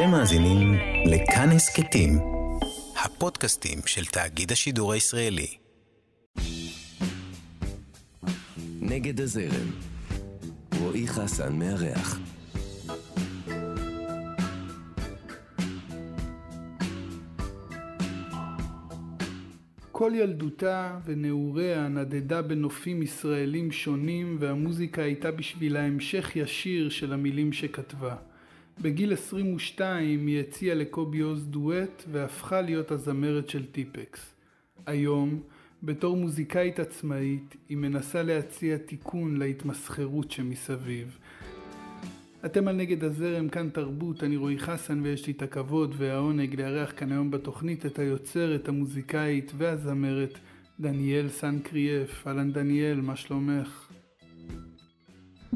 אתם מאזינים לכאן הסכתים, הפודקאסטים של תאגיד השידור הישראלי. נגד הזרם. רועי חסן מארח. כל ילדותה ונעוריה נדדה בנופים ישראלים שונים והמוזיקה הייתה בשבילה המשך ישיר של המילים שכתבה. בגיל 22 היא הציעה לקובי עוז דואט והפכה להיות הזמרת של טיפקס. היום, בתור מוזיקאית עצמאית, היא מנסה להציע תיקון להתמסחרות שמסביב. אתם על נגד הזרם, כאן תרבות, אני רועי חסן ויש לי את הכבוד והעונג לארח כאן היום בתוכנית את היוצרת, המוזיקאית והזמרת דניאל סנקריאף. אהלן דניאל, מה שלומך?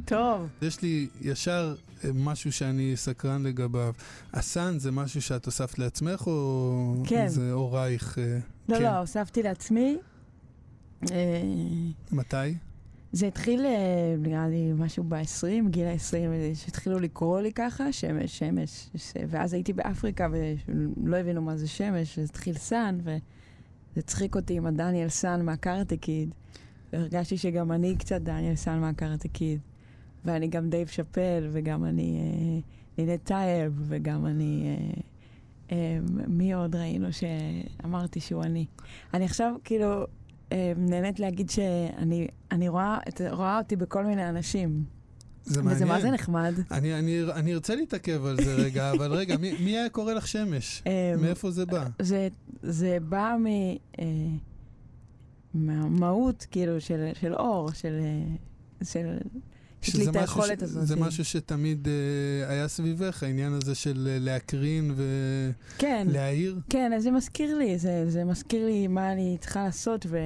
טוב. יש לי ישר אה, משהו שאני סקרן לגביו. הסאן זה משהו שאת הוספת לעצמך או כן. זה הורייך? אה, לא, כן. לא, הוספתי לעצמי. אה, מתי? זה התחיל, אה, נראה לי, משהו ב-20, גיל ה-20, שהתחילו לקרוא לי ככה, שמש, שמש. ש- ואז הייתי באפריקה ולא הבינו מה זה שמש, אז התחיל Sun, וזה הצחיק אותי עם הדניאל סאן מה Karate Kid. והרגשתי שגם אני קצת דניאל סאן מה Karate Kid. ואני גם דייב שאפל, וגם אני אה, נינט טייב, וגם אני... אה, אה, מי עוד ראינו שאמרתי שהוא אני? אני עכשיו כאילו נהנית להגיד שאני אני רואה, רואה אותי בכל מיני אנשים. זה וזה מה מעניין. זה נחמד. אני, אני, אני ארצה להתעכב על זה רגע, אבל רגע, מי, מי היה קורא לך שמש? אה, מאיפה זה בא? זה, זה בא מ... אה, מהמהות, כאילו, של, של אור, של... של יש לי את היכולת ש- הזאת. זה משהו שתמיד אה, היה סביבך, העניין הזה של אה, להקרין כן, ולהעיר. כן, אז זה מזכיר לי, זה, זה מזכיר לי מה אני צריכה לעשות ו,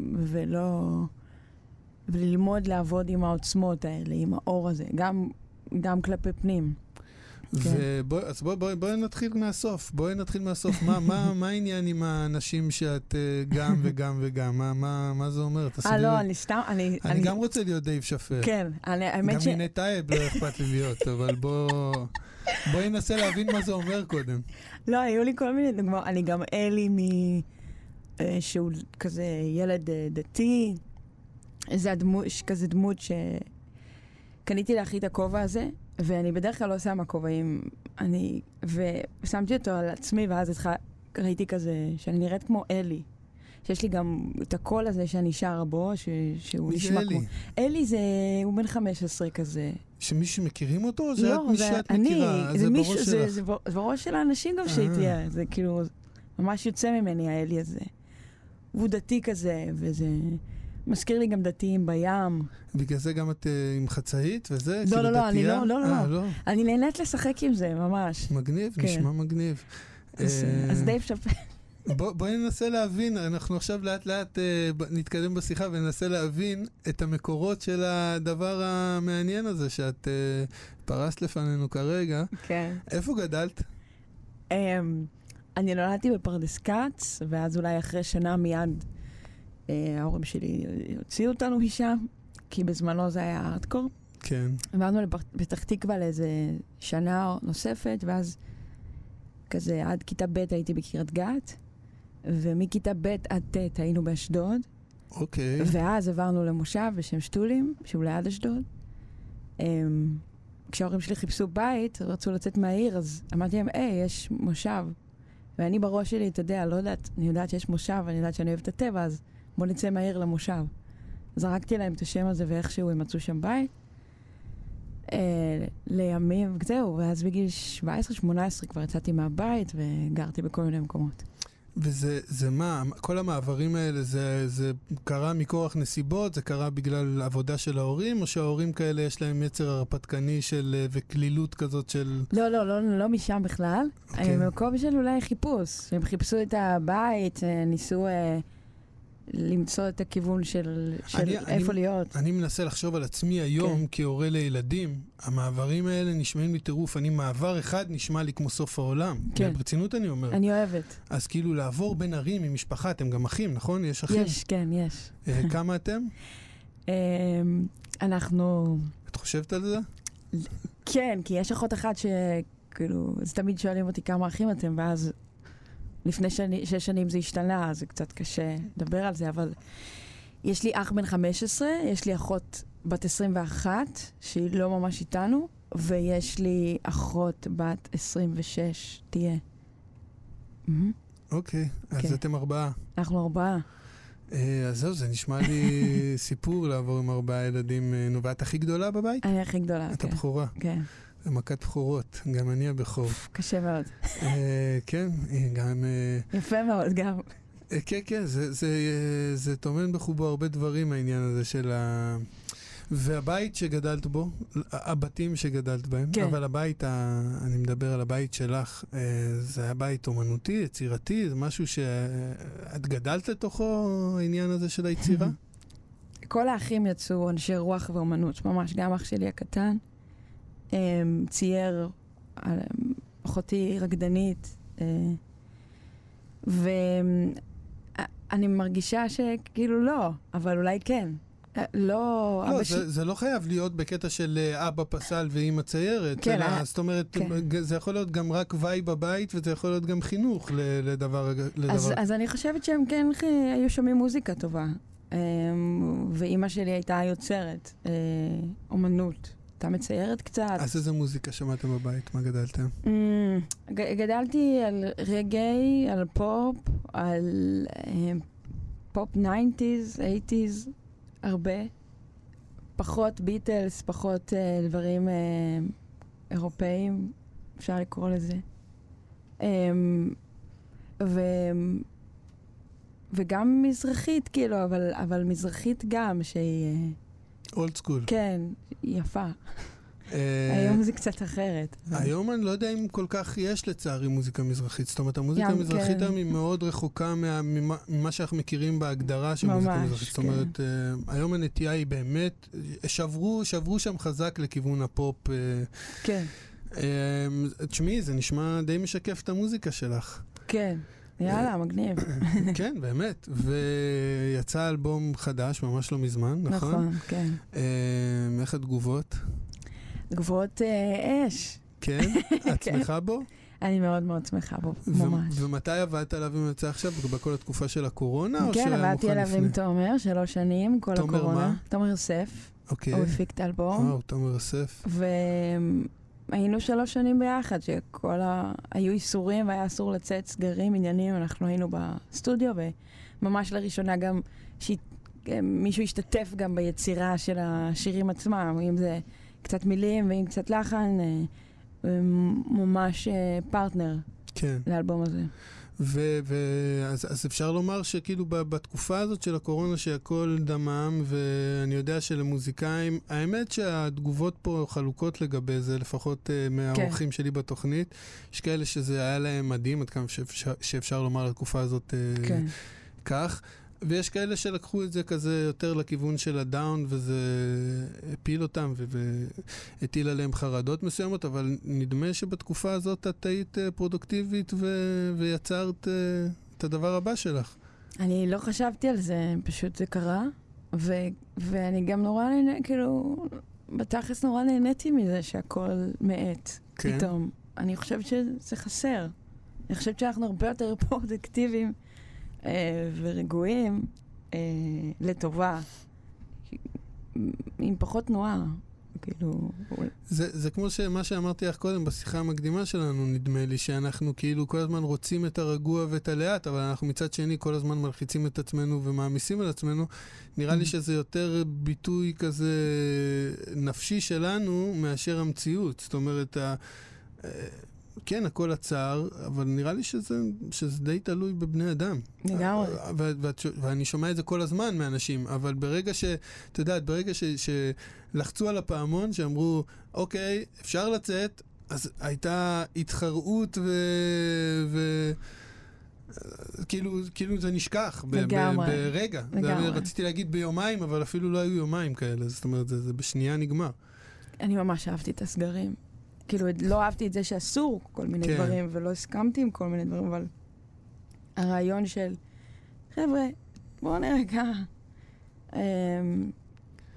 ולא... וללמוד לעבוד עם העוצמות האלה, עם האור הזה, גם, גם כלפי פנים. כן. ובוא, אז בואי בוא, בוא נתחיל מהסוף, בואי נתחיל מהסוף. מה, מה, מה העניין עם האנשים שאת אה, גם וגם וגם? מה, מה, מה זה אומר? אה. לא, אני סתם, אני... אני גם רוצה להיות דייב שאפל. כן, אני, גם האמת ש... נינט טייב לא אכפת לי להיות, אבל בוא... בואי ננסה להבין מה זה אומר קודם. לא, היו לי כל מיני דוגמאות. אני גם אלי מ... אה, שהוא כזה ילד אה, דתי. איזה הדמות, כזה דמות ש... קניתי לאחי את הכובע הזה, ואני בדרך כלל לא שמה כובעים. אני... ושמתי אותו על עצמי, ואז התח... ראיתי כזה, שאני נראית כמו אלי. שיש לי גם את הקול הזה שאני שרה בו, ש... שהוא נשמע אלי? כמו... אלי זה... הוא בן 15 כזה. שמישהו מכירים אותו, או זה לא, רק מי שאת אני, מכירה? זה זה מישהו, בראש זה, שלך. זה, זה בראש של האנשים גם שהייתי, אה. זה כאילו, ממש יוצא ממני האלי הזה. הוא דתי כזה, וזה מזכיר לי גם דתיים בים. בגלל זה גם את אה, עם חצאית וזה? לא, כאילו לא, לא, אני? לא, לא, לא, אה, לא. אני נהנית לשחק עם זה, ממש. מגניב, כן. נשמע מגניב. אז, אה, אז דייב שפר, בוא- בואי ננסה להבין, אנחנו עכשיו לאט לאט אה, נתקדם בשיחה וננסה להבין את המקורות של הדבר המעניין הזה שאת אה, פרסת לפנינו כרגע. כן. איפה גדלת? אמ, אני נולדתי בפרדס כץ, ואז אולי אחרי שנה מיד אה, ההורים שלי הוציאו אותנו משם, כי בזמנו זה היה הארדקור. כן. עברנו לפתח תקווה לאיזה שנה נוספת, ואז כזה עד כיתה ב' הייתי בקריית גת, ומכיתה ב' עד ט' היינו באשדוד, אוקיי. ואז עברנו למושב בשם שתולים, שהוא ליד אשדוד. אמ, כשההורים שלי חיפשו בית, רצו לצאת מהעיר, אז אמרתי להם, היי, יש מושב. ואני בראש שלי, אתה יודע, לא יודעת, אני יודעת שיש מושב, אני יודעת שאני אוהבת את הטבע, אז בוא נצא מהעיר למושב. זרקתי להם את השם הזה ואיכשהו הם מצאו שם בית. אה, לימים, וזהו, ואז בגיל 17-18 כבר יצאתי מהבית וגרתי בכל מיני מקומות. וזה זה מה, כל המעברים האלה, זה, זה קרה מכורח נסיבות? זה קרה בגלל עבודה של ההורים? או שההורים כאלה יש להם יצר הרפתקני של, אה, וקלילות כזאת של... לא, לא, לא, לא משם בכלל. אוקיי. Okay. מקום של אולי חיפוש. הם חיפשו את הבית, אה, ניסו אה, למצוא את הכיוון של, של אני- איפה אני- להיות. אני מנסה לחשוב על עצמי היום כן. כהורה לילדים, המעברים האלה נשמעים לי טירוף. אני, מעבר אחד נשמע לי כמו סוף העולם. כן. ברצינות אני אומר. אני אוהבת. אז כאילו לעבור בין ערים עם משפחה, אתם גם אחים, נכון? יש אחים? יש, כן, יש. אה, כמה אתם? אה, אנחנו... את חושבת על זה? כן, כי יש אחות אחת כאילו, אז תמיד שואלים אותי כמה אחים אתם, ואז לפני שני, שש שנים זה השתנה, אז זה קצת קשה לדבר על זה, אבל יש לי אח בן 15, יש לי אחות בת 21, שהיא לא ממש איתנו, ויש לי אחות בת 26, תהיה. מהמם. אוקיי, אז כן. אתם ארבעה. אנחנו ארבעה. אה, אז זהו, זה נשמע לי סיפור לעבור עם ארבעה ילדים. אה, נו, ואת הכי גדולה בבית? אני הכי גדולה, את כן. הבכורה. כן, מכת בכורות, גם אני הבכור. קשה מאוד. אה, כן, גם... אה, יפה מאוד גם. אה, כן, כן, זה, זה, זה טומן בחובו הרבה דברים, העניין הזה של ה... והבית שגדלת בו, הבתים שגדלת בהם, כן. אבל הבית, ה... אני מדבר על הבית שלך, זה היה בית אומנותי, יצירתי, זה משהו שאת גדלת לתוכו, העניין הזה של היצירה? כל האחים יצאו אנשי רוח ואומנות, ממש, גם אח שלי הקטן צייר, אמ, אחותי רקדנית, אה, ואני מרגישה שכאילו לא, אבל אולי כן. אה, לא, לא, זה, שלי... זה לא חייב להיות בקטע של אה, אבא פסל ואימא ציירת. כן, אלא, אה, זאת אומרת, כן. זה יכול להיות גם רק וואי בבית, וזה יכול להיות גם חינוך לדבר... לדבר. אז, אז אני חושבת שהם כן היו שומעים מוזיקה טובה. אמ, ואימא שלי הייתה יוצרת, אה, אומנות. הייתה מציירת קצת. אז איזה מוזיקה שמעתם בבית? מה גדלתם? Mm, גדלתי על רגעי, על פופ, על אה, פופ 90's, 80's, הרבה. פחות ביטלס, פחות אה, דברים אה, אירופאיים, אפשר לקרוא לזה. אה, ו... וגם מזרחית, כאילו, אבל, אבל מזרחית גם, שהיא, אה, אולד סקול. כן, יפה. אה, היום זה קצת אחרת. היום אני לא יודע אם כל כך יש לצערי מוזיקה מזרחית. זאת אומרת, המוזיקה המזרחית כן. היום היא מאוד רחוקה מה- ממה שאנחנו מכירים בהגדרה של מוזיקה מזרחית. זאת כן. אומרת, אה, היום הנטייה היא באמת, שברו שם חזק לכיוון הפופ. אה, כן, תשמעי, זה נשמע די משקף את המוזיקה שלך. כן. יאללה, מגניב. כן, באמת. ויצא אלבום חדש, ממש לא מזמן, נכון? נכון, כן. אה, איך התגובות? תגובות אה, אש. כן? את. שמחה בו? אני מאוד מאוד שמחה בו, ממש. ומתי עבדת עליו אם יצא עכשיו? בכל התקופה של הקורונה? כן, עבדתי עליו עם? תומר, שלוש שנים, כל תומר הקורונה. מה? תומר יוסף, אוקיי. הוא הפיק את האלבום. וואו, תומר יוסף. והיינו שלוש שנים ביחד, שכל ה... היו איסורים והיה אסור לצאת סגרים, עניינים, אנחנו היינו בסטודיו, וממש לראשונה גם שהת... מישהו השתתף גם ביצירה של השירים עצמם, אם זה קצת מילים ואם קצת לחן, אה, ממש אה, פרטנר כן. לאלבום הזה. ו- ו- אז, אפשר לומר שכאילו בתקופה הזאת של הקורונה שהכל דמם, ואני יודע שלמוזיקאים, האמת שהתגובות פה חלוקות לגבי זה, לפחות uh, מהאורחים כן. שלי בתוכנית. יש כאלה שזה היה להם מדהים, עד כמה שאפשר, שאפשר לומר לתקופה הזאת uh, כן. כך. ויש כאלה שלקחו את זה כזה יותר לכיוון של הדאון, וזה הפיל אותם והטיל עליהם חרדות מסוימות, אבל נדמה שבתקופה הזאת את היית אה, פרודוקטיבית ו- ויצרת אה, את הדבר הבא שלך. אני לא חשבתי על זה, פשוט זה קרה, ו- ואני גם נורא נהנה, כאילו, בתכלס נורא נהניתי מזה שהכל מאט, כן. פתאום. אני חושבת שזה חסר. אני חושבת שאנחנו הרבה יותר פרודקטיביים ורגועים אה, לטובה, עם פחות תנועה. כאילו, זה, זה כמו שמה שאמרתי לך קודם בשיחה המקדימה שלנו, נדמה לי, שאנחנו כאילו כל הזמן רוצים את הרגוע ואת הלאט, אבל אנחנו מצד שני כל הזמן מלחיצים את עצמנו ומעמיסים על עצמנו. נראה לי שזה יותר ביטוי כזה נפשי שלנו מאשר המציאות. זאת אומרת, ה... כן, הכל עצר, אבל נראה לי שזה, שזה די תלוי בבני אדם. לגמרי. ואני שומע את זה כל הזמן מאנשים, אבל ברגע ש... את יודעת, ברגע ש... שלחצו על הפעמון, שאמרו, אוקיי, אפשר לצאת, אז הייתה התחרעות ו... ו... כאילו, כאילו זה נשכח ב- ב- לגמרי. ברגע. זה- לגמרי. רציתי להגיד ביומיים, אבל אפילו לא היו יומיים כאלה. זאת אומרת, זה, זה בשנייה נגמר. אני ממש אהבתי את הסגרים. כאילו, לא אהבתי את זה שאסור כל מיני כן. דברים, ולא הסכמתי עם כל מיני דברים, אבל הרעיון של, חבר'ה, בואו נרגע. אמ,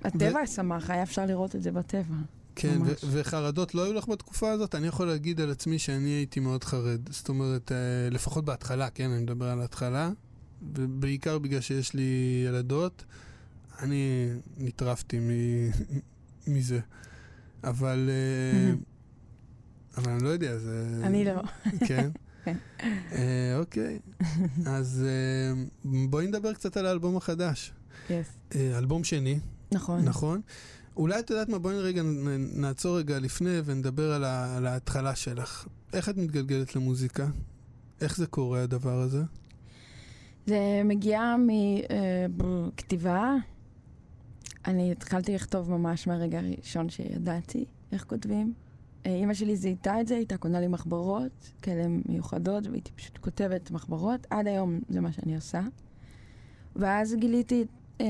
הטבע שמח, היה אפשר לראות את זה בטבע. כן, ממש. ו- וחרדות לא היו לך בתקופה הזאת? אני יכול להגיד על עצמי שאני הייתי מאוד חרד. זאת אומרת, אה, לפחות בהתחלה, כן, אני מדבר על ההתחלה, ובעיקר בגלל שיש לי ילדות, אני נטרפתי מ- מזה. אבל... מהמם. אבל אני לא יודע, זה... אני לא. כן? כן. אה, אוקיי. אז אה, בואי נדבר קצת על האלבום החדש. Yes. אה, אלבום שני, נכון. נכון? אולי את יודעת מה, בואי רגע נעצור רגע לפני ונדבר על, ה, על ההתחלה שלך. איך את מתגלגלת למוזיקה? איך זה קורה הדבר הזה? זה מגיע מכתיבה. אני התחלתי לכתוב ממש מהרגע הראשון שידעתי איך כותבים. אה, אימא שלי זיהתה את זה, הייתה קונה לי מחברות כאלה מיוחדות, והייתי פשוט כותבת מחברות. עד היום זה מה שאני עושה. ואז גיליתי אה,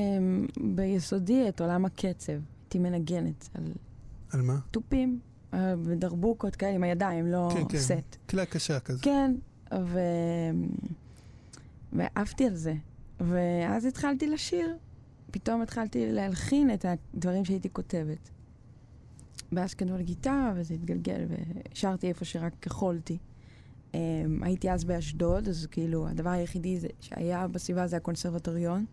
ביסודי את עולם הקצב. הייתי מנגנת על על מה? תופים אה, ודרבוקות כאלה עם הידיים, לא כן, כן. סט. כלי קשה כזה. כן, ו... ועפתי על זה. ואז התחלתי לשיר. פתאום התחלתי להלחין את הדברים שהייתי כותבת. קנו לי גיטרה, וזה התגלגל, ושרתי איפה שרק יכולתי. Um, הייתי אז באשדוד, אז כאילו, הדבר היחידי זה, שהיה בסביבה זה הקונסרבטוריון,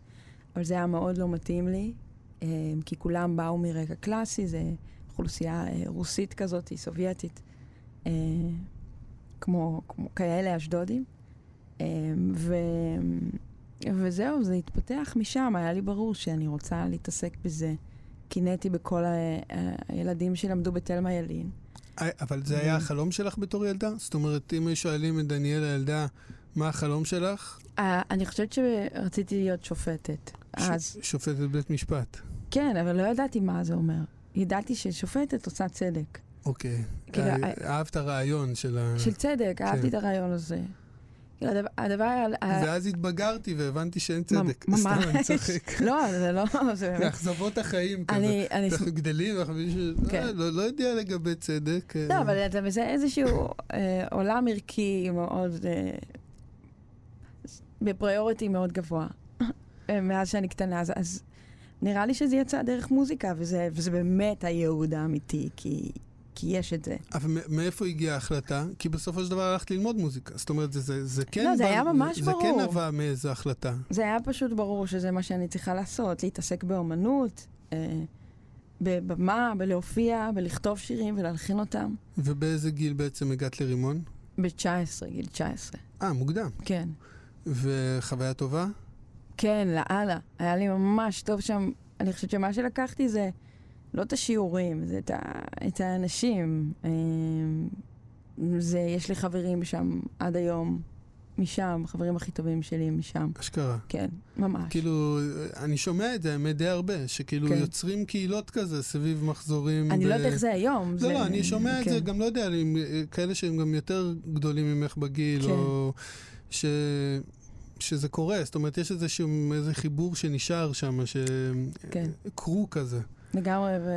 אבל זה היה מאוד לא מתאים לי, um, כי כולם באו מרקע קלאסי, זה אוכלוסייה uh, רוסית כזאת, סובייטית. Uh, כמו, כמו כאלה אשדודים. אמ, ו... וזהו, זה התפתח משם, היה לי ברור שאני רוצה להתעסק בזה. קינאתי בכל ה... ה- הילדים שלמדו בתלמה ילין. אה, אבל זה היה. החלום שלך בתור ילדה? זאת אומרת, אם שואלים את דניאל הילדה, מה החלום שלך? אה, אני חושבת שרציתי להיות שופטת. אז, שופטת בית משפט. כן, אבל לא ידעתי מה זה אומר. ידעתי ששופטת עושה צדק. אוקיי. כאילו, אה, אה, אהבת הרעיון של ה... של צדק, כן. אהבתי את הרעיון הזה. הדבר-. ואז התבגרתי והבנתי שאין צדק. ממש. סתם, אני צוחק. לא, זה לא, זה באמת... מאכזבות החיים כזה. אנחנו גדלים, אנחנו ש... כן. אה, לא לא יודע לגבי צדק. אה, לא, אבל זה, זה איזשהו אה, עולם ערכי מאוד, בפריוריטי מאוד גבוה, מאז שאני קטנה. אז, נראה לי שזה יצא דרך מוזיקה, וזה באמת הייעוד האמיתי, כי, כי יש את זה. אבל מאיפה הגיעה ההחלטה? כי בסופו של דבר הלכת ללמוד מוזיקה. זאת אומרת, זה, זה, זה כן... לא, זה בא- היה ממש זה ברור. כן נבע מאיזו החלטה. זה היה פשוט ברור שזה מה שאני צריכה לעשות, להתעסק באומנות, אה, בבמה, בלהופיע, בלכתוב שירים ולהלחין אותם. ובאיזה גיל בעצם הגעת לרימון? ב-19, גיל 19, אה, מוקדם. כן. וחוויה טובה? כן, לאללה. היה לי ממש טוב שם. אני חושבת שמה שלקחתי זה לא את השיעורים, זה את, ה, את האנשים. אמ, זה, יש לי חברים שם עד היום, משם, חברים הכי טובים שלי משם. אשכרה. כן, ממש. כאילו, אני שומע את זה, האמת, די הרבה, שכאילו כן. יוצרים קהילות כזה סביב מחזורים. אני ב- לא יודעת איך זה היום. לא, זה, לא, אני שומע את כן. זה, גם לא יודע, אה, כאלה שהם גם יותר גדולים ממך בגיל, כן. או ש... שזה קורה, זאת אומרת, יש איזשהו איזה חיבור שנשאר שם, ש... כן. קרו כזה. לגמרי, ו...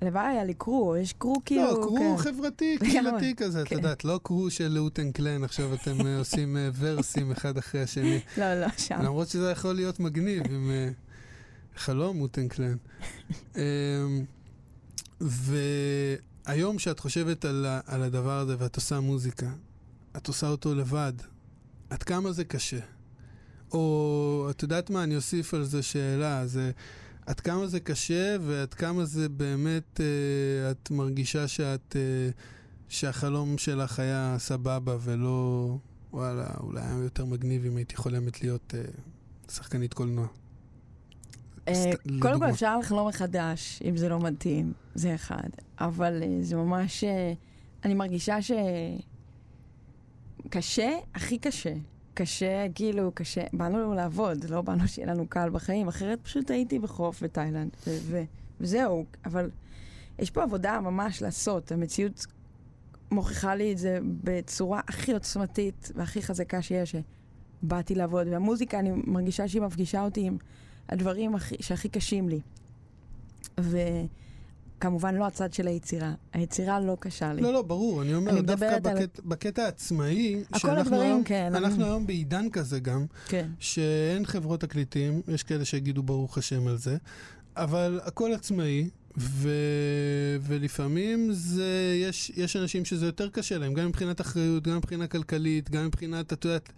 הלוואי היה לי קרו, יש קרו כאילו... לא, קרו כן. חברתי, קהילתי כזה, את כן. יודעת, לא קרו של לאוטן קלן, עכשיו אתם אה, עושים אה, ורסים אחד אחרי השני. לא, לא, שם. למרות שזה יכול להיות מגניב עם אה, חלום אוטן קלן. אמ, והיום שאת חושבת על, על הדבר הזה ואת עושה מוזיקה, את עושה אותו לבד, עד כמה זה קשה? או את יודעת מה, אני אוסיף על זה שאלה, זה עד כמה זה קשה ועד כמה זה באמת, אה, את מרגישה שאת, אה, שהחלום שלך היה סבבה ולא, וואלה, אולי היה יותר מגניב אם הייתי חולמת להיות אה, שחקנית קולנוע. אה, קודם כל. אפשר לחלום מחדש, אם זה לא מתאים, זה אחד. אבל אה, זה ממש... אה, אני מרגישה ש... קשה, הכי קשה. קשה, כאילו, קשה. באנו לעבוד, לא באנו שיהיה לנו קל בחיים, אחרת פשוט הייתי בחוף בתאילנד, ו- ו- וזהו. אבל יש פה עבודה ממש לעשות. המציאות מוכיחה לי את זה בצורה הכי עוצמתית והכי חזקה שיש, שבאתי לעבוד. והמוזיקה, אני מרגישה שהיא מפגישה אותי עם הדברים הכי, שהכי קשים לי. וכמובן לא הצד של היצירה. היצירה לא קשה לי. לא, לא, ברור, אני אומר, אני דווקא מדברת על- בקט, בקטע העצמאי, שאנחנו הדברים, היום, כן, אנחנו אני- היום בעידן כזה גם, כן. שאין חברות תקליטים, יש כאלה שיגידו ברוך השם על זה, אבל הכל עצמאי, ו... ולפעמים זה, יש, יש אנשים שזה יותר קשה להם, גם מבחינת אחריות, גם מבחינה כלכלית, גם מבחינת, את יודעת,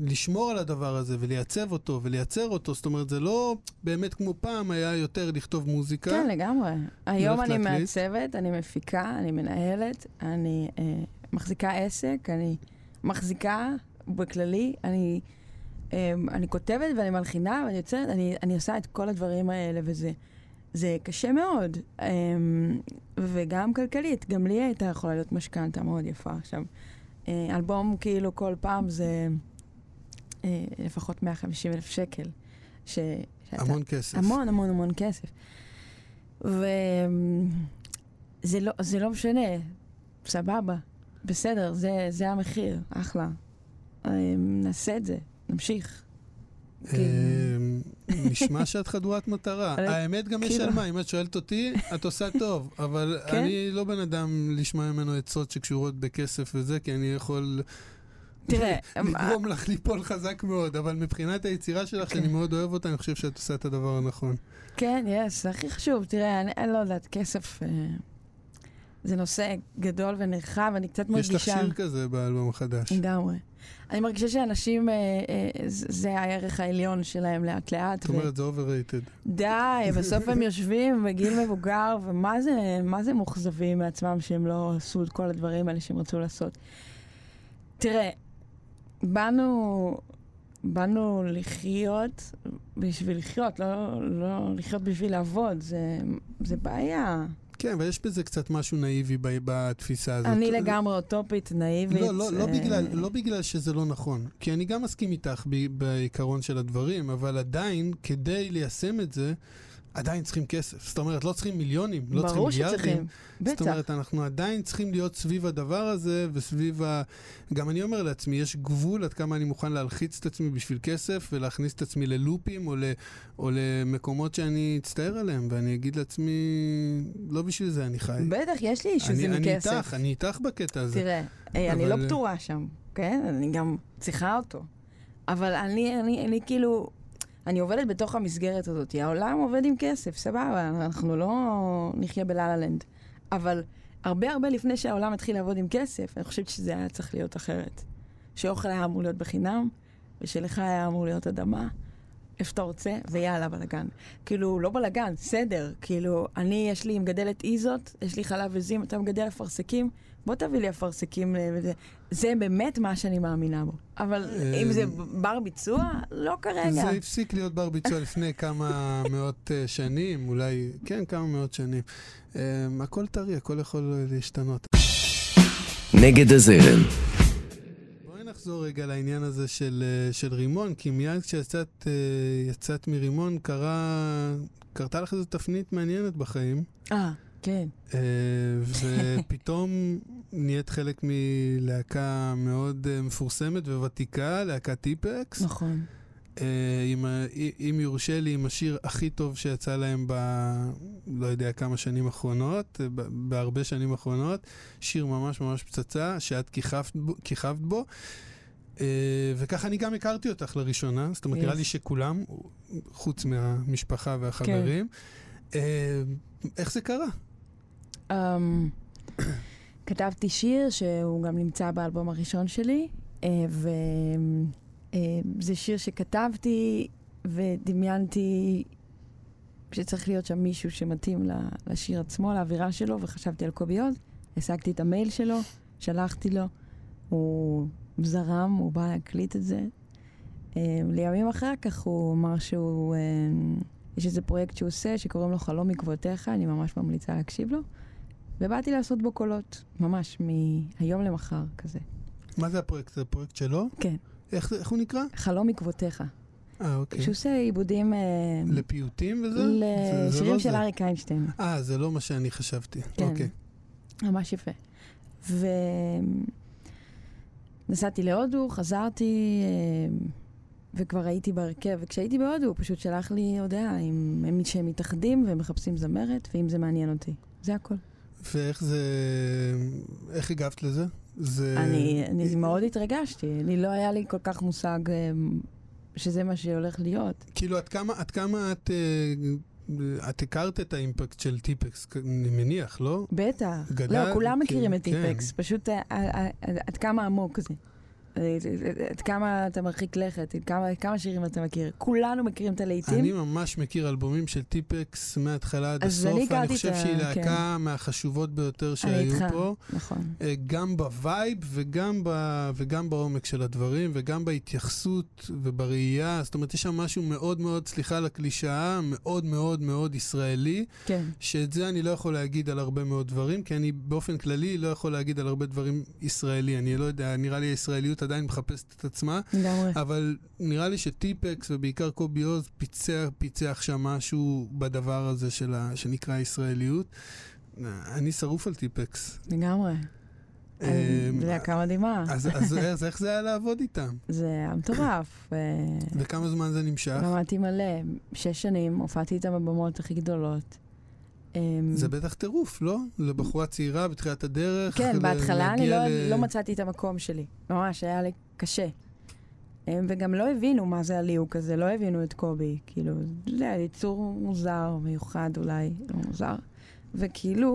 לשמור על הדבר הזה ולייצב אותו ולייצר אותו. זאת אומרת, זה לא באמת כמו פעם היה יותר לכתוב מוזיקה. כן, לגמרי. היום אני להקליט. מעצבת, אני מפיקה, אני מנהלת, אני אה, מחזיקה עסק, אני מחזיקה בכללי, אני, אה, אני כותבת ואני מלחינה ואני יוצרת, אני, אני עושה את כל הדברים האלה, וזה זה קשה מאוד. אה, וגם כלכלית, גם לי הייתה יכולה להיות משכנתה מאוד יפה עכשיו. אה, אלבום כאילו כל פעם זה אה, לפחות 150 אלף שקל. ש, שאתה- המון כסף. המון המון המון כסף. וזה לא, זה לא משנה, סבבה, בסדר, זה, זה המחיר, אחלה. אה, נעשה את זה, נמשיך. כאילו, אה, נשמע שאת חדורת מטרה. אבל- האמת, גם יש כאילו- על מה, אם את שואלת אותי, את עושה טוב, אבל כן? אני לא בן אדם לשמוע ממנו עצות שקשורות בכסף וזה, כי אני יכול תראה, לגרום לך ליפול חזק מאוד, אבל מבחינת היצירה שלך, כן. שאני מאוד אוהב אותה, אני חושב שאת עושה את הדבר הנכון. כן, יש, זה הכי חשוב. תראה, אני, לא יודעת, כסף אה, זה נושא גדול ונרחב, אני קצת יש מרגישה... לך שיר כזה באלבום החדש. לגמרי. אני מרגישה שאנשים, אה, אה, זה הערך העליון שלהם לאט-לאט. זאת אומרת, זה overrated. די, בסוף הם יושבים בגיל מבוגר, ומה זה, מה זה מאוכזבים מעצמם שהם לא עשו את כל הדברים האלה שהם רצו לעשות. תראה, באנו, באנו לחיות בשביל לחיות, לא, לא לחיות בשביל לעבוד, זה, זה בעיה. כן, אבל יש בזה קצת משהו נאיבי ב- בתפיסה הזאת. אני לגמרי אוטופית, נאיבית. לא, לא, לא, אה, בגלל, לא בגלל שזה לא נכון. כי אני גם מסכים איתך ב- בעיקרון של הדברים, אבל עדיין, כדי ליישם את זה, עדיין צריכים כסף. זאת אומרת, לא צריכים מיליונים, לא צריכים ברור מיליארדים. שצריכים, זאת בטח. אומרת, אנחנו עדיין צריכים להיות סביב הדבר הזה, וסביב ה... גם אני אומר לעצמי, יש גבול עד כמה אני מוכן להלחיץ את עצמי בשביל כסף, ולהכניס את עצמי ללופים, או, ל... או למקומות שאני אצטער עליהם, ואני אגיד לעצמי, לא בשביל זה אני חי. בטח, יש לי אישו זה אני, אני מכסף. איתך, אני איתך בקטע הזה. תראה, היי, אני אבל- לא פתורה שם, כן? אני גם צריכה אותו. אבל אני, אני, אני כאילו, אני עובדת בתוך המסגרת הזאת. העולם עובד עם כסף, סבבה, אנחנו לא נחיה בלה לנד. אבל הרבה הרבה לפני שהעולם התחיל לעבוד עם כסף, אני חושבת שזה היה צריך להיות אחרת. שאוכל היה אמור להיות בחינם, ושלך היה אמור להיות אדמה. איפה שאתה רוצה, ויאללה, בלאגן. כאילו, לא בלאגן, סדר. כאילו, אני, יש לי מגדלת איזות, יש לי חלב עזים, אתה מגדל אפרסקים, בוא תביא לי אפרסקים. וזה. זה באמת מה שאני מאמינה בו. אבל אה, אם זה בר ביצוע, לא כרגע. זה הפסיק להיות בר ביצוע לפני כמה מאות אה, שנים, אולי, כן, כמה מאות שנים. אה, הכל טרי, הכל יכול אה, להשתנות. נגד הזרם, נחזור רגע לעניין הזה של, אה, של רימון, כי מיד כשיצאת אה, יצאת מרימון, קרה, קרתה לך איזו תפנית מעניינת בחיים, אה, כן. אה, ופתאום נהיית חלק מלהקה מאוד מפורסמת וותיקה, להקת טיפקס. נכון. עם ה- אם יורשה לי, עם השיר הכי טוב שיצא להם ב... לא יודע כמה שנים אחרונות, בהרבה שנים אחרונות. שיר ממש ממש פצצה, שאת כיכבת בו. כיכבת בו. אה, וככה אני גם הכרתי אותך לראשונה, זאת אומרת. נראה לי שכולם, חוץ מהמשפחה והחברים. אה, איך זה קרה? Um, כתבתי שיר שהוא גם נמצא באלבום הראשון שלי, וזה שיר שכתבתי ודמיינתי שצריך להיות שם מישהו שמתאים לשיר עצמו, לאווירה שלו, וחשבתי על קובי עוד, השגתי את המייל שלו, שלחתי לו, הוא זרם, הוא בא להקליט את זה. Um, לימים אחר כך הוא אמר שהוא... Um, יש איזה פרויקט שהוא עושה שקוראים לו חלום עקבותיך, אני ממש ממליצה להקשיב לו. ובאתי לעשות בו קולות, ממש מהיום למחר כזה. מה זה הפרויקט? זה הפרויקט שלו? כן, איך, איך הוא נקרא? חלום עקבותיך. אה, אוקיי. שהוא עושה עיבודים אה, לפיוטים וזה? זה- זה לשירים לא של זה. אריק איינשטיין. אה, זה לא מה שאני חשבתי. כן. אוקיי. ממש יפה. ונסעתי להודו, חזרתי, אה, וכבר הייתי בהרכב, וכשהייתי בהודו הוא פשוט שלח לי הודעה אם הם שהם מתאחדים ומחפשים זמרת, ואם זה מעניין אותי. זה הכל. ואיך זה... איך הגבת לזה? זה... אני, אני מאוד התרגשתי, אני לא היה לי כל כך מושג אה, שזה מה שהולך להיות. כאילו, עד כמה, עד כמה את... אה, את הכרת את האימפקט של טיפקס, אני מניח, לא? בטח. גדל, לא, כולם כן, מכירים את כן. טיפקס, פשוט אה, אה, אה, עד כמה עמוק זה. עד כמה אתה מרחיק לכת, עד כמה, כמה שירים אתה מכיר. כולנו מכירים את הלהיטים. אני ממש מכיר אלבומים של טיפקס מההתחלה עד הסוף. אני חושב ה- שהיא להקה כן. מהחשובות ביותר שהיו איתך. פה. נכון. אה, גם ב vibe וגם, ב, וגם בעומק של הדברים, וגם בהתייחסות ובראייה. זאת אומרת, יש שם משהו מאוד מאוד, סליחה על הקלישאה, מאוד מאוד מאוד ישראלי, כן. שאת זה אני לא יכול להגיד על הרבה מאוד דברים, כי אני באופן כללי לא יכול להגיד על הרבה דברים ישראלי. אני לא יודע, נראה לי הישראליות עדיין מחפשת את עצמה, לגמרי. אבל נראה לי שטיפקס ובעיקר קובי עוז פיצח, פיצח שם משהו בדבר הזה של ה, שנקרא ישראליות. אני שרוף על טיפקס. לגמרי. להקה מדהימה. אז, איך זה היה לעבוד איתם? זה היה מטורף. אה, וכמה זמן זה נמשך? למדתי מלא. שש שנים, הופעתי איתם בבמות הכי גדולות. אמ, זה בטח טירוף, לא? לבחורה צעירה בתחילת הדרך. כן, בהתחלה אני לא, ל- לא מצאתי את המקום שלי. ממש, היה לי קשה. הם, וגם לא הבינו מה זה הליהוק הזה, לא הבינו את קובי. כאילו, זה היה יצור מוזר, מיוחד אולי, לא מוזר. וכאילו,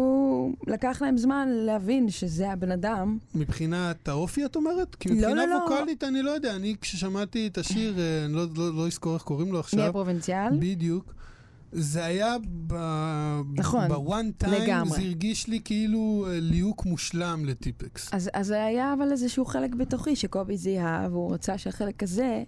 לקח להם זמן להבין שזה הבן אדם. מבחינת האופי, את אומרת? כי לא, מבחינה לא, לא. ווקאלית, אני לא יודע. אני, כששמעתי את השיר, אה, אני לא, לא, לא אזכור איך קוראים לו מי עכשיו. הפרובינציאל? בדיוק. זה היה ב... נכון, בוואן טיים, לגמרי. זה הרגיש לי כאילו אה, ליהוק מושלם לטיפקס. אז, אז זה היה אבל איזשהו חלק בתוכי שקובי זיהה, והוא רצה שהחלק הזה,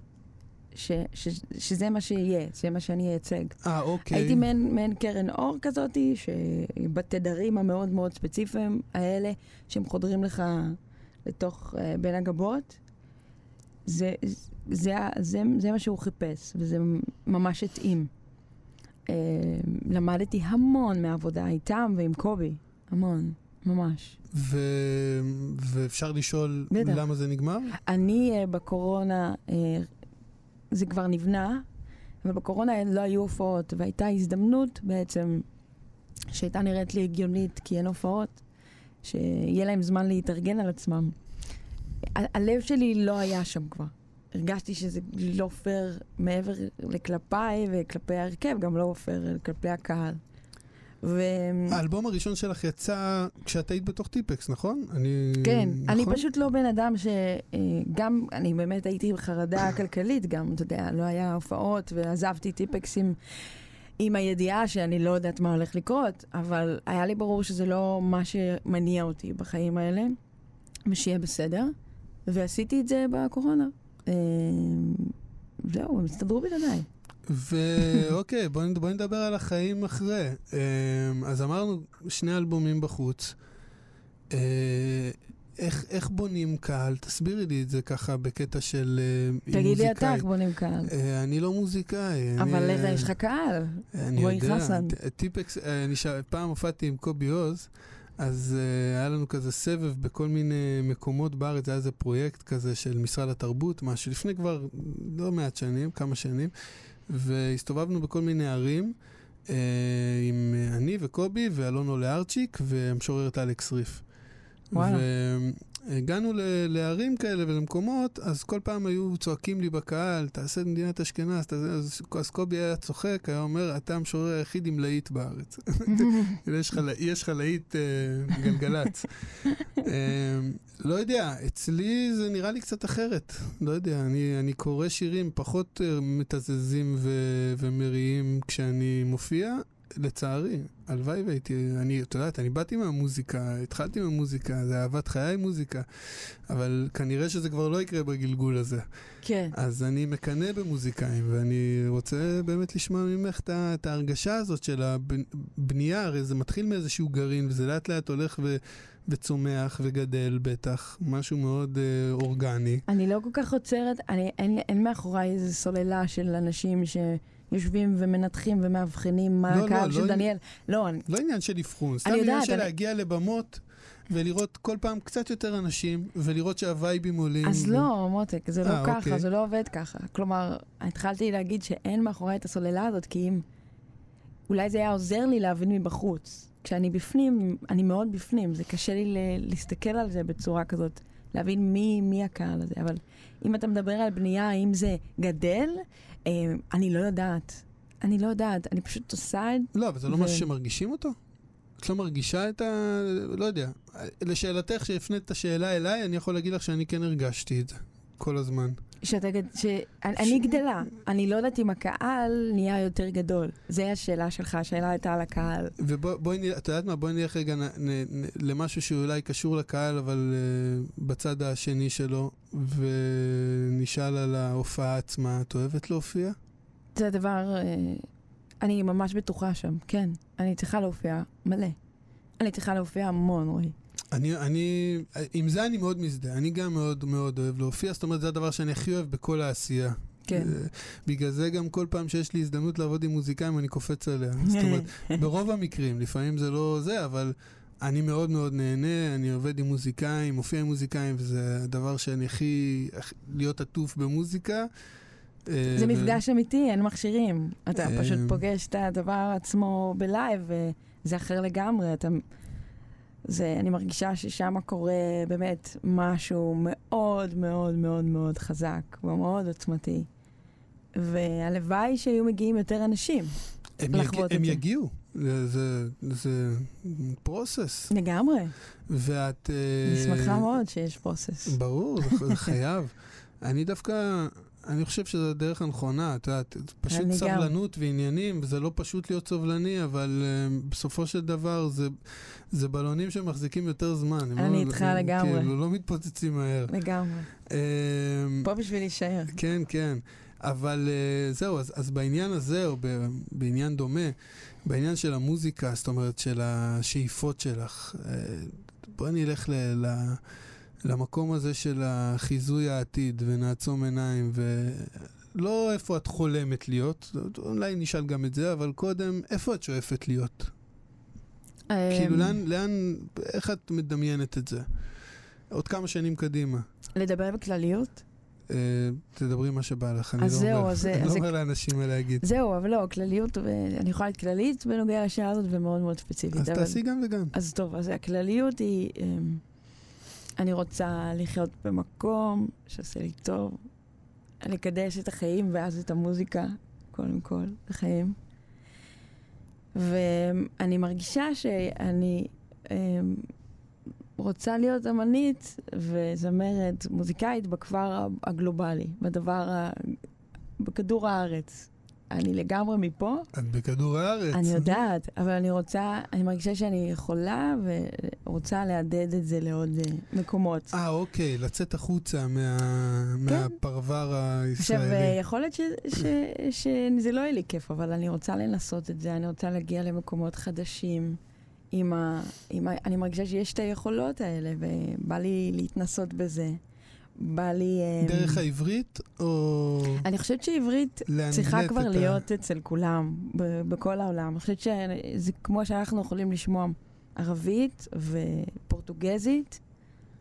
ש, ש, שזה מה שיהיה, זה מה שאני אייצג. אה, אוקיי. הייתי מעין, מעין קרן אור כזאתי, שבתדרים המאוד מאוד ספציפיים האלה, שהם חודרים לך לתוך uh, בין הגבות, זה, זה, זה, זה מה שהוא חיפש, וזה ממש התאים. Uh, למדתי המון מהעבודה איתם ועם קובי, המון, ממש. ו... ואפשר לשאול בטח. למה זה נגמר? אני uh, בקורונה, uh, זה כבר נבנה, אבל בקורונה לא היו הופעות, והייתה הזדמנות בעצם, שהייתה נראית לי הגיונית, כי אין הופעות, שיהיה להם זמן להתארגן על עצמם. ה- הלב שלי לא היה שם כבר. הרגשתי שזה לא פייר מעבר לכלפיי וכלפי ההרכב, גם לא פייר כלפי הקהל. ו... האלבום הראשון שלך יצא כשאת היית בתוך טיפקס, נכון? אני... כן, אני נכון? פשוט לא בן אדם שגם, אני באמת הייתי בחרדה כלכלית גם, אתה יודע, לא היה הופעות ועזבתי טיפקס עם, עם הידיעה שאני לא יודעת מה הולך לקרות, אבל היה לי ברור שזה לא מה שמניע אותי בחיים האלה, ושיהיה בסדר, ועשיתי את זה בקורונה. אה, זהו, הם הסתדרו בלעדיי. ואוקיי, בואי בואי נדבר על החיים אחרי. אמ, אז אמרנו, שני אלבומים בחוץ. אה, איך, איך בונים קהל? תסבירי לי את זה ככה בקטע של אה, היא תגיד לי אתה. איך בונים קהל. אה, אני לא מוזיקאי. אבל אני, אה, יש לך קהל. אני רועי יודע. חסן. ט- טיפקס, אה, אני ש... פעם הופעתי עם קובי עוז, אז uh, היה לנו כזה סבב בכל מיני מקומות בארץ, היה איזה פרויקט כזה של משרד התרבות, משהו, לפני כבר לא מעט שנים, כמה שנים, והסתובבנו בכל מיני ערים. אה, עם אני וקובי ואלון עולה ארצ'יק והמשוררת אלכס ריף. וואלה. והגענו ל- לערים כאלה ולמקומות, אז כל פעם היו צועקים לי בקהל, תעשה את מדינת אשכנז. אז, אז קובי היה צוחק, היה אומר, אתה המשורר היחיד עם להיט בארץ. יש לך להיט אה, גלגלצ. אה, לא יודע, אצלי זה נראה לי קצת אחרת. לא יודע, אני, אני קורא שירים פחות אה, מתזזים ו- ומריעים כשאני מופיע, לצערי. הלוואי והייתי, אני, את יודעת, אני באתי מהמוזיקה, התחלתי מהמוזיקה, זה אהבת חיי מוזיקה, אבל כנראה שזה כבר לא יקרה בגלגול הזה. כן. אז אני מקנא במוזיקאים, ואני רוצה באמת לשמוע ממך את את ההרגשה הזאת של הבנייה, הרי זה מתחיל מאיזשהו גרעין, וזה לאט לאט הולך ו... וצומח וגדל בטח, משהו מאוד אה, אורגני. אני לא כל כך עוצרת, אני, אין, אין מאחוריי איזו סוללה של אנשים שיושבים ומנתחים ומאבחנים מה לא, לא, הקהל לא של עם- דניאל. לא, אני, לא עניין של אבחון, סתם עניין של אני- להגיע לבמות ולראות כל פעם קצת יותר אנשים, ולראות שהווייבים עולים. אז ו- לא, מותק, זה לא אה, ככה, אוקיי. זה לא עובד ככה. כלומר, התחלתי להגיד שאין מאחוריי את הסוללה הזאת, כי אם... אולי זה היה עוזר לי להבין מבחוץ. כשאני בפנים, אני מאוד בפנים, זה קשה לי ל- להסתכל על זה בצורה כזאת, להבין מי, מי הקהל הזה. אבל אם אתה מדבר על בנייה, האם זה גדל, אני לא יודעת. אני לא יודעת, אני פשוט עושה את... לא, אבל זה לא משהו שמרגישים אותו? את לא מרגישה את ה... לא יודע. לשאלתך, שהפנית את השאלה אליי, אני יכול להגיד לך שאני כן הרגשתי את זה כל הזמן. שאתה, שאני אני גדלה, אני לא יודעת אם הקהל נהיה יותר גדול. זה השאלה שלך, השאלה הייתה על הקהל. ובואי נלך, את יודעת מה? בואי נלך רגע נ, נ, נ, למשהו שאולי קשור לקהל, אבל uh, בצד השני שלו, ונשאל על ההופעה עצמה. את אוהבת להופיע? זה הדבר, אה, אני ממש בטוחה שם, כן. אני צריכה להופיע מלא. אני צריכה להופיע המון, רועי. אני, אני, עם זה אני מאוד מזדהה. אני גם מאוד מאוד אוהב להופיע, זאת אומרת, זה הדבר שאני הכי אוהב בכל העשייה. כן. אה, בגלל זה גם כל פעם שיש לי הזדמנות לעבוד עם מוזיקאים, אני קופץ עליה. זאת אומרת, ברוב המקרים, לפעמים זה לא זה, אבל אני מאוד מאוד נהנה, אני עובד עם מוזיקאים, מופיע עם מוזיקאים, וזה הדבר שאני הכי, להיות עטוף במוזיקה. אה, זה מפגש אמיתי, אין מכשירים. אתה אה, פשוט פוגש את הדבר עצמו בלייב, וזה אחר לגמרי. אתה... זה, אני מרגישה ששם קורה באמת משהו מאוד מאוד מאוד מאוד חזק ומאוד עוצמתי. והלוואי שהיו מגיעים יותר אנשים. הם, לחוות יג... את הם זה. יגיעו, זה, זה, זה פרוסס. לגמרי. ואת... אני אה, שמחה מאוד שיש פרוסס. ברור, זה חייב. אני דווקא, אני חושב שזו הדרך הנכונה, את יודעת, פשוט אני גם. סבלנות ועניינים, וזה לא פשוט להיות סובלני, אבל uh, בסופו של דבר זה, זה בלונים שמחזיקים יותר זמן. אני לא, איתך הם, לגמרי. כאילו, לא מתפוצצים מהר. לגמרי. Um, פה בשביל להישאר. כן, כן. אבל uh, זהו, אז, אז בעניין הזה, או ב, בעניין דומה, בעניין של המוזיקה, זאת אומרת, של השאיפות שלך, uh, בואי נלך ל, ל, למקום הזה של החיזוי העתיד, ונעצום עיניים, ולא איפה את חולמת להיות, אולי נשאל גם את זה, אבל קודם, איפה את שואפת להיות? כאילו, אמ, לאן, לאן, איך את מדמיינת את זה? עוד כמה שנים קדימה. לדבר בכלליות? אה, תדברי מה שבא לך, אני לא זהו, אומר, אז זה- אני אז לא אומר לאנשים מה להגיד. זהו, אבל לא, כלליות, אני יכולה להיות כללית בנוגע לשאלה הזאת ומאוד מאוד ספציפית. אז אבל- תעשי גם וגם. אז טוב, אז הכלליות היא, אמ, אני רוצה לחיות במקום שעושה לי טוב, לקדש את החיים ואז את המוזיקה, קודם כל, החיים. ואני מרגישה שאני אמ, רוצה להיות אמנית וזמרת, מוזיקאית בכפר הגלובלי, בדבר, ה... בכדור הארץ. אני לגמרי מפה. את בכדור הארץ. אני יודעת, אבל אני רוצה, אני מרגישה שאני יכולה ורוצה להדהד את זה לעוד אה, מקומות. אה, אוקיי, לצאת החוצה מה- מהפרבר עכשיו, אה, הישראלי. יכול להיות ש- ש- שזה לא יהיה לי כיף, אבל אני רוצה לנסות את זה, אני רוצה להגיע למקומות חדשים. עם ה... עם ה... אני מרגישה שיש את היכולות האלה, ובא לי להתנסות בזה. בא לי... אה, דרך העברית, או אני חושבת שעברית צריכה כבר את ה- להיות אצל כולם, ב- בכל העולם. אני חושבת שזה כמו שאנחנו יכולים לשמוע ערבית ופורטוגזית,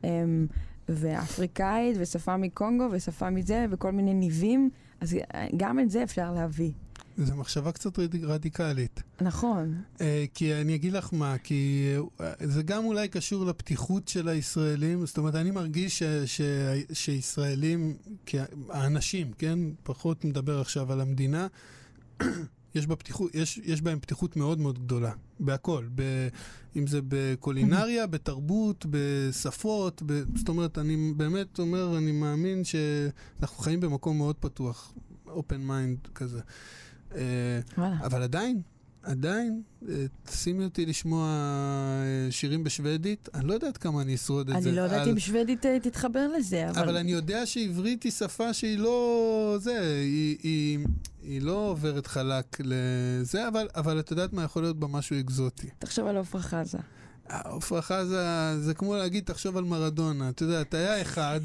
אמ, ואפריקאית, ושפה מקונגו, ושפה מזה, וכל מיני ניבים, אז גם את זה אפשר להביא. זו מחשבה קצת רדיק- רדיקלית. נכון. אה, כי אני אגיד לך מה, כי אה, זה גם אולי קשור לפתיחות של הישראלים, זאת אומרת, אני מרגיש ש, ש, שישראלים, האנשים, כן, פחות מדבר עכשיו על המדינה, יש, בה פתיחות, יש, יש בהם פתיחות מאוד מאוד גדולה, בהכל, ב, אם זה בקולינריה, בתרבות, בשפות, ב, זאת אומרת, אני באמת אומר, אני מאמין שאנחנו חיים במקום מאוד פתוח, open mind כזה. אה. אבל עדיין, עדיין, אה, שימי אותי לשמוע אה, שירים בשוודית, אני לא יודעת כמה אני אשרוד את זה. אני לא יודעת על- אם שוודית אה, תתחבר לזה, אבל... אבל אני יודע שעברית היא שפה שהיא לא... זה, היא, היא, היא לא עוברת חלק לזה, אבל, אבל את יודעת מה יכול להיות בה משהו אקזוטי. תחשוב על עפרה חזה. עפרה חזה, זה כמו להגיד, תחשוב על מרדונה. את יודעת, היה אחד,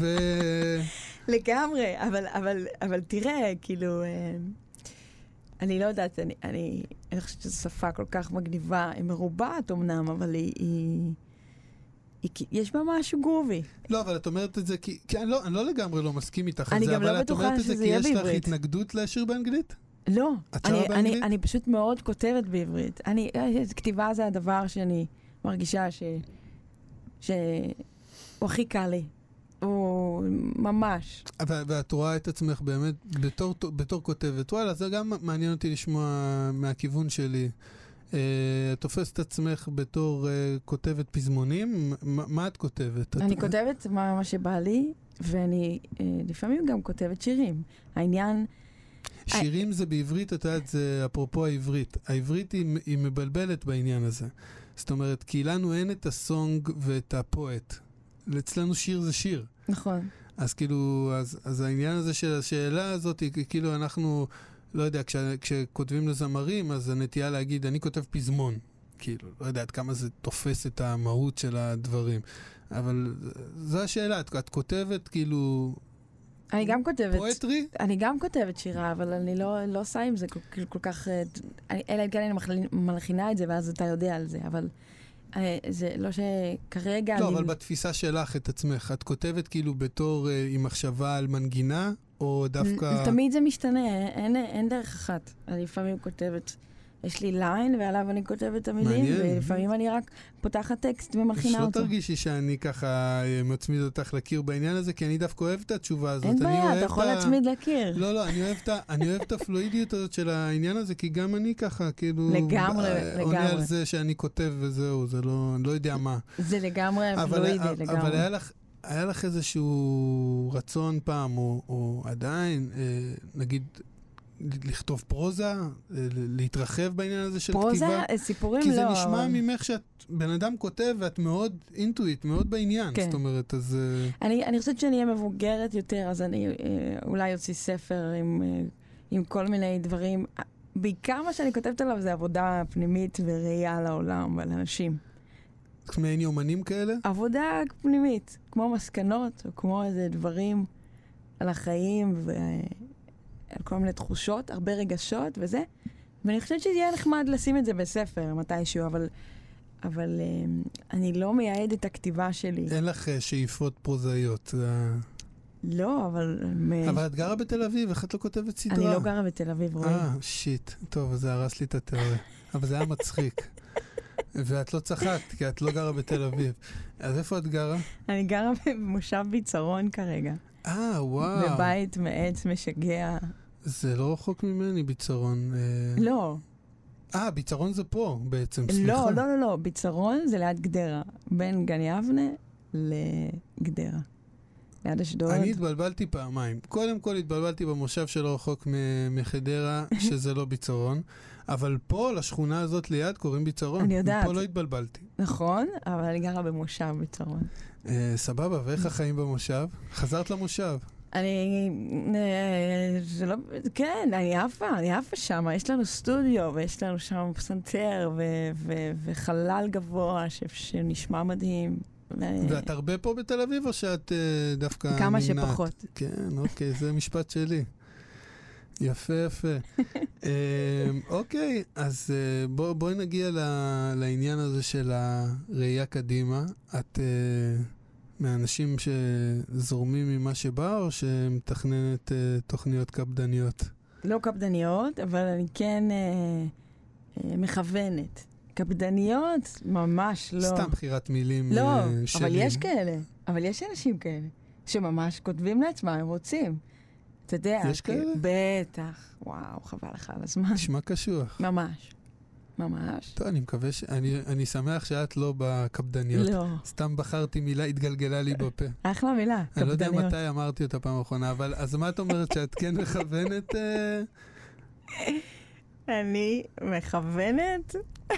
ו... לגמרי, אבל, אבל, אבל תראה, כאילו, אני לא יודעת, אני, אני, אני חושבת שזו שפה כל כך מגניבה, היא מרובעת אמנם, אבל היא, היא, יש בה משהו גרובי. לא, אבל את אומרת את זה כי... כי אני, לא, אני לא לגמרי לא מסכים איתך על אני זה, גם לא אבל את בטוחה אומרת את זה כי יש לך בעברית. התנגדות לשיר באנגלית? לא, את שרה אני, באנגלית? אני, אני פשוט מאוד כותבת בעברית. אני, אה, כתיבה זה הדבר שאני מרגישה ש... ש... הוא הכי קל לי. הוא ממש. ואת רואה את עצמך באמת בתור, בתור כותבת. וואלה, זה גם מעניין אותי לשמוע מהכיוון שלי. Uh, את תופסת את עצמך בתור uh, כותבת פזמונים? מה, מה את כותבת? אני את... כותבת מה, מה שבא לי, ואני uh, לפעמים גם כותבת שירים. העניין... שירים זה בעברית, את יודעת, זה אפרופו העברית. העברית היא, היא מבלבלת בעניין הזה. זאת אומרת, כי לנו אין את הסונג ואת הפואט. אצלנו שיר זה שיר. נכון. אז כאילו, אז, אז העניין הזה של השאלה הזאת, כאילו אנחנו, לא יודע, כש, כשכותבים לזמרים, אז הנטייה להגיד, אני כותב פזמון. כאילו, לא יודע עד כמה זה תופס את המהות של הדברים. אבל זו השאלה, את, את כותבת כאילו... אני גם כותבת. פואטרי? אני גם כותבת שירה, אבל אני לא, לא עושה עם זה כל, כל כך... אלא אם כן אני מלחינה את זה, ואז אתה יודע על זה, אבל... אה, זה לא שכרגע... לא, אני... אבל בתפיסה שלך את עצמך, את כותבת כאילו בתור אה, עם מחשבה על מנגינה, או דווקא... תמיד זה משתנה, אין, אין דרך אחת. אני לפעמים כותבת יש לי ליין, ועליו אני כותבת את המילים, ולפעמים אני רק פותחת טקסט ומכינה אותו. שלא תרגישי שאני ככה אה, מצמיד אותך לקיר בעניין הזה, כי אני דווקא אוהב את התשובה הזאת. אין בעיה, אתה יכול להצמיד לקיר. לא, לא, אני אוהב, את, אני אוהב את הפלואידיות הזאת של העניין הזה, כי גם אני ככה, כאילו... לגמרי, לגמרי. עונה על זה שאני כותב וזהו, זה לא, אני לא יודע מה. זה לגמרי פלואידי, לגמרי. אבל היה לך... היה לך איזשהו רצון פעם, או, או עדיין, אה, נגיד, לכתוב פרוזה? להתרחב בעניין הזה של פרוזה, כתיבה? פרוזה? סיפורים לא. לא. כי זה נשמע אבל... ממך שאת בן אדם כותב ואת מאוד אינטואיט, מאוד בעניין. כן. זאת אומרת, אז... אה, אני, אני חושבת שאני אהיה מבוגרת יותר, אז אני אה, אולי אוציא ספר עם, אה, עם כל מיני דברים. בעיקר מה שאני כותבת עליו זה עבודה פנימית וראייה לעולם ועל אנשים. מעין יומנים כאלה? עבודה פנימית, כמו מסקנות, או כמו איזה דברים על החיים, ו... על כל מיני תחושות, הרבה רגשות וזה, ואני חושבת שזה יהיה נחמד לשים את זה בספר מתישהו, אבל, אבל uh, אני לא מייעד את הכתיבה שלי. אין לך uh, שאיפות פרוזאיות. לא, אבל... אבל את גרה בתל אביב, איך את לא כותבת סדרה? אני לא גרה בתל אביב, רועי. אה, שיט. טוב, זה הרס לי את התיאוריה. אבל זה היה מצחיק. ואת לא צחקת, כי את לא גרה בתל אביב. אז איפה את גרה? אני גרה במושב ביצרון כרגע. אה, וואו. בבית מעץ משגע. זה לא רחוק ממני, ביצרון. אה... לא. אה, ביצרון זה פה בעצם, סליחה. לא, לא, לא, לא, ביצרון זה ליד גדרה. בין גן יבנה לגדרה. ליד אשדוד. אני התבלבלתי פעמיים. קודם כל התבלבלתי במושב שלא רחוק מחדרה, שזה לא ביצרון. אבל פה, לשכונה הזאת ליד, קוראים ביצרון. אני יודעת. פה לא התבלבלתי. נכון, אבל אני גרה במושב ביצרון. אה, סבבה, ואיך החיים במושב? חזרת למושב. אני, אה, זה לא, כן, אני עפה, אני עפה שם, יש לנו סטודיו ויש לנו שם פסנתר וחלל גבוה שנשמע מדהים. ואת הרבה פה בתל אביב או שאת אה, דווקא נמנעת? כמה שפחות. כן, אוקיי, זה משפט שלי. יפה, יפה. אמ, אוקיי, אז uh, בוא, בואי נגיע ל, לעניין הזה של הראייה קדימה. את uh, מהאנשים שזורמים ממה שבא, או שמתכננת uh, תוכניות קפדניות? לא קפדניות, אבל אני כן מכוונת. קפדניות? ממש לא. סתם בחירת מילים לא, שלי. אבל יש כאלה. אבל יש אנשים כאלה, שממש כותבים לעצמם, הם רוצים. אתה יודע. יש כאלה? בטח. וואו, חבל לך על הזמן. נשמע קשוח. ממש. ממש. טוב, אני מקווה ש... אני, אני שמח שאת לא בקפדניות. לא. סתם בחרתי מילה, התגלגלה לי בפה. אחלה מילה, קפדניות. אני לא יודע מתי אמרתי אותה פעם אחרונה, אבל אז מה את אומרת, שאת כן מכוונת? אה... אני מכוונת?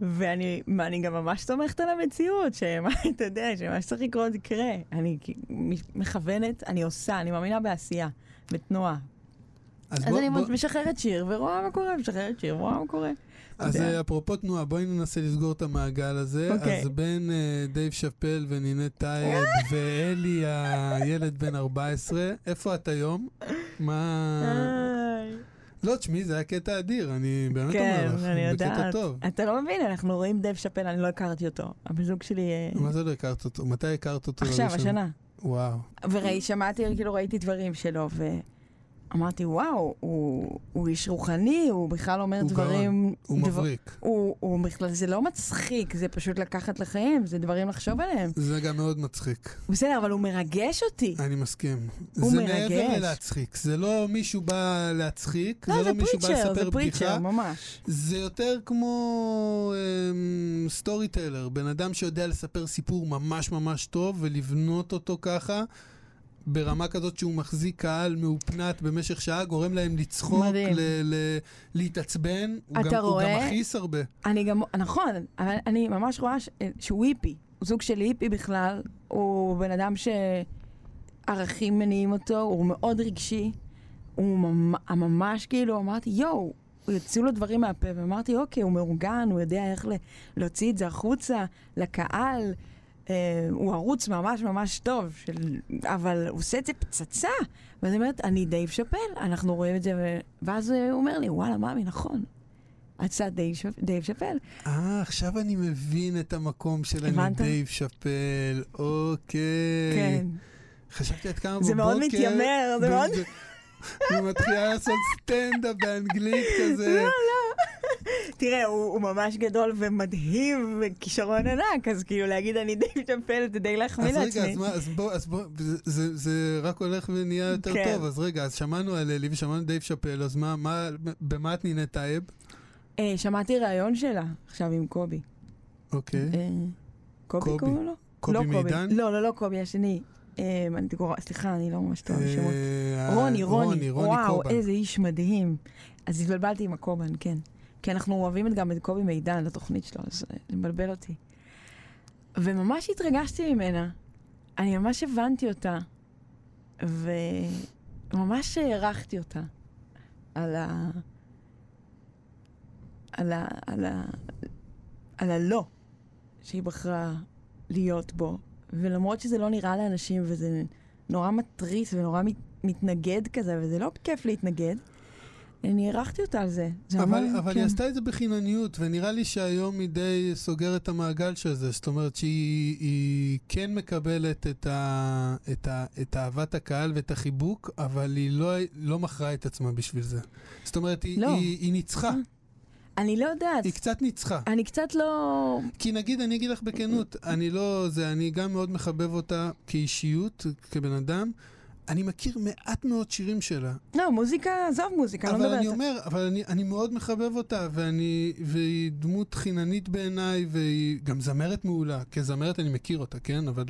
ואני אני גם ממש תומכת על המציאות, שמה, אתה יודע, שמה שצריך לקרות יקרה. אני מכוונת, אני עושה, אני מאמינה בעשייה, בתנועה. אז, אז בוא, אני בוא... משחררת שיר ורואה מה קורה, משחררת שיר ורואה מה קורה. אז יודע. אפרופו תנועה, בואי ננסה לסגור את המעגל הזה. Okay. אוקיי. אז בין uh, דייב שאפל ונינט טייב ואלי, הילד בן 14, איפה את היום? מה... לא, תשמעי, זה היה קטע אדיר, אני באמת כן, אומר לך, אני יודעת. בקטע טוב. אתה לא מבין, אנחנו רואים דייב שאפל, אני לא הכרתי אותו. הבן זוג שלי... אה, מה זה לא הכרת אותו? מתי הכרת אותו? עכשיו, השנה. וואו. וראי, שמעתי, כאילו ראיתי דברים שלו, ו... אמרתי, וואו, הוא, הוא איש רוחני, הוא בכלל אומר הוא דברים... הוא דבר- מבריק. הוא, הוא בכלל, זה לא מצחיק, זה פשוט לקחת לחיים, זה דברים לחשוב עליהם. זה גם מאוד מצחיק. בסדר, אבל הוא מרגש אותי. אני מסכים. הוא זה מרגש. מעבר ללהצחיק. זה לא מישהו בא להצחיק, לא, זה זה לא מישהו בא פריצ'ר, לספר זה פריצ'ר, בדיחה. ממש. זה יותר כמו אמ, סטורי טיילר, בן אדם שיודע לספר סיפור ממש ממש טוב ולבנות אותו ככה. ברמה כזאת שהוא מחזיק קהל מאופנת במשך שעה, גורם להם לצחוק. ל- ל- להתעצבן. הוא אתה גם, הוא רואה? גם מכעיס הרבה. אני גם, נכון, אבל אני ממש רואה ש, שהוא היפי. הוא סוג של היפי בכלל. הוא בן אדם שערכים מניעים אותו, הוא מאוד רגשי. הוא ממ- ממש כאילו, אמרתי, יואו, יצאו לו דברים מהפה, ואמרתי, אוקיי, הוא מאורגן, הוא יודע איך להוציא את זה החוצה, לקהל. אה, הוא ערוץ ממש ממש טוב, של... אבל הוא עושה את זה פצצה. ואני אומרת, אני דייב שאפל, אנחנו רואים את זה, ו... ואז הוא אומר לי, וואלה, מאמי, נכון. קצת דייב. דייב שאפל. אה, עכשיו אני מבין את המקום של אני הבנת? דייב שאפל, אוקיי. כן. חשבתי עד כמה בבוקר... זה מאוד מתיימר, זה מאוד- ו- הוא מתחילה לעשות סטנדאפ באנגלית כזה. לא, תראה, הוא, הוא ממש גדול ומדהים וכישרון ענק, אז כאילו להגיד אני דייב שאפל זה די להחמיא אז רגע, לעצמי. אז, מה, אז בוא, אז בוא, זה, זה, זה רק הולך ונהיה יותר כן. טוב, אז רגע, אז שמענו על אלי ושמענו דייב שאפל, אז מה, מה, במה את נהנית טייב? אה, שמעתי ראיון שלה עכשיו עם קובי. אוקיי. אה, קובי קובי. קוראים לו? קובי לא מידן? לא, לא, לא קובי, השני. אה, אני קורא- סליחה, אני לא ממש טובה בשמות. אה, רוני, רוני, וואו. איזה איש מדהים. אז התבלבלתי עם הקובן, כן. כי אנחנו אוהבים גם את קובי מידן לתוכנית שלו, אז אה, זה מבלבל אותי. וממש התרגשתי ממנה. אני ממש הבנתי אותה, וממש הערכתי אותה על ה... על ה... על ה... על הלא שהיא בחרה להיות בו. ולמרות שזה לא נראה לאנשים, וזה נורא מתריס ונורא מת, מתנגד כזה, וזה לא כיף להתנגד, אני הערכתי אותה על זה. זה אבל, ממש- אבל כן. היא עשתה את זה בחינניות, ונראה לי שהיום היא די סוגרת את המעגל של זה. זאת אומרת שהיא היא כן מקבלת את, ה, את, ה, את אהבת הקהל ואת החיבוק, אבל היא לא, לא מכרה את עצמה בשביל זה. זאת אומרת, היא, לא. היא, היא ניצחה, אני לא יודעת. היא קצת ניצחה. אני קצת לא... כי נגיד, אני אגיד לך בכנות, אני לא, זה, אני גם מאוד מחבב אותה כאישיות, כבן אדם. אני מכיר מעט מאוד שירים שלה, לא, מוזיקה, עזוב מוזיקה, לא אבל אני מדברת. אומר, אבל אני, אני מאוד מחבב אותה, ואני, והיא דמות חיננית בעיניי, והיא גם זמרת מעולה. כזמרת אני מכיר אותה, כן? אבל...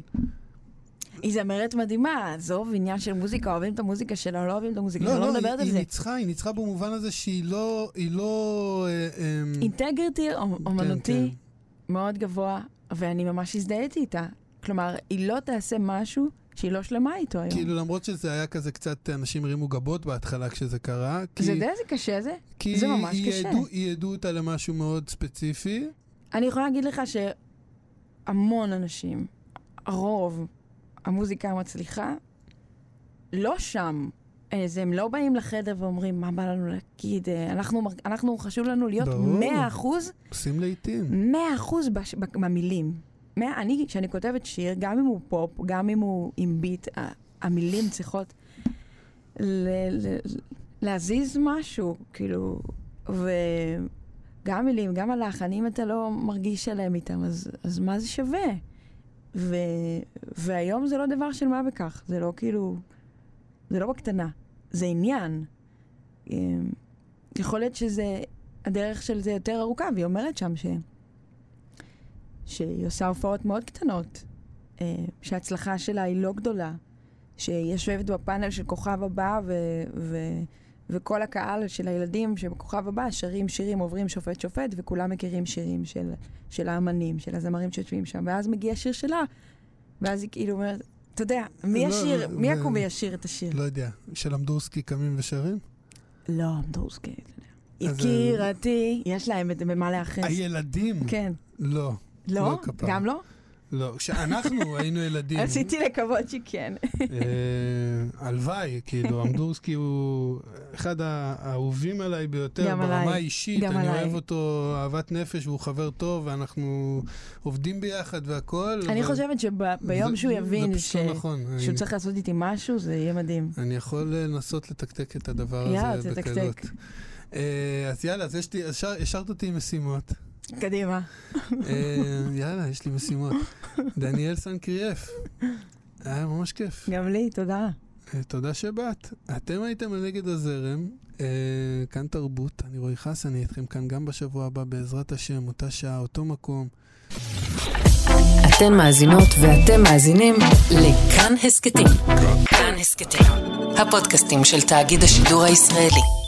היא זמרת מדהימה, עזוב עניין של מוזיקה, אוהבים את המוזיקה שלה, לא אוהבים את המוזיקה שלה, לא, לא לא, מדברת היא, על היא זה. ניצחה, היא ניצחה במובן הזה שהיא לא... היא לא... אה, אה, אינטגריטי אומנותי כן. מאוד גבוה, ואני ממש הזדהיתי איתה. כלומר, היא לא תעשה משהו שהיא לא שלמה איתו היום. כאילו, למרות שזה היה כזה קצת, אנשים הרימו גבות בהתחלה כשזה קרה. כי, זה יודע איזה קשה זה? כי זה ממש היא קשה. ידעו, היא ידעו אותה למשהו מאוד ספציפי. אני יכולה להגיד לך שהמון אנשים, הרוב, המוזיקה המצליחה, לא שם. אה, זה הם לא באים לחדר ואומרים, מה בא לנו להגיד? אה, אנחנו, אנחנו חשוב לנו להיות ברור. 100 אחוז, עושים לעיתים. 100 אחוז בש- במילים. 100, אני, כשאני כותבת שיר, גם אם הוא פופ, גם אם הוא עם ביט, המילים צריכות ל- ל- להזיז משהו, כאילו, וגם מילים, גם הלחן, אם אתה לא מרגיש שלם איתם, אז, אז מה זה שווה? ו, והיום זה לא דבר של מה בכך, זה לא כאילו, זה לא בקטנה, זה עניין. אמ, יכול להיות שזה, הדרך של זה יותר ארוכה, והיא אומרת שם ש... שהיא עושה הופעות מאוד קטנות, אה, שההצלחה שלה היא לא גדולה, שהיא יושבת בפאנל של כוכב הבא, ו, ו, וכל הקהל של הילדים שבכוכב הבא שרים שירים, עוברים שופט שופט, וכולם מכירים שירים של, של האמנים, של הזמרים שיושבים שם, ואז מגיע שיר שלה, ואז היא כאילו אומרת, אתה יודע, מי לא, ישיר, לא, מי יקום וישיר את השיר? לא יודע, של אמדורסקי קמים ושרים? לא, אמדורסקי. אז, יקירתי, יש להם במה להיאחז. הילדים? כן. לא. לא? לא. גם לא? לא, כשאנחנו היינו ילדים. רציתי לקוות שכן. אה, הלוואי, כאילו, אמדורסקי הוא אחד האהובים עליי ביותר ברמה האישית. גם אני עליי. אוהב אותו אהבת נפש והוא חבר טוב, ואנחנו עובדים ביחד והכול. אני חושבת שביום שהוא יבין נכון. שהוא אני- צריך לעשות איתי משהו, זה יהיה מדהים. אני יכול לנסות לתקתק את הדבר הזה. בקלות. אה, אז יאללה, אז השארת אותי עם משימות. קדימה. אה, יאללה, יש לי משימות. דניאל סנקריאף, היה ממש כיף. גם לי, תודה. אה, תודה שבאת. אתם הייתם על נגד הזרם, אה, כאן תרבות, אני רועי חס, אני איתכם כאן גם בשבוע הבא, בעזרת השם, אותה שעה, אותו מקום. אתן מאזינות ואתם מאזינים לכאן הסכתים. כאן הסכתים, הפודקאסטים של תאגיד השידור הישראלי.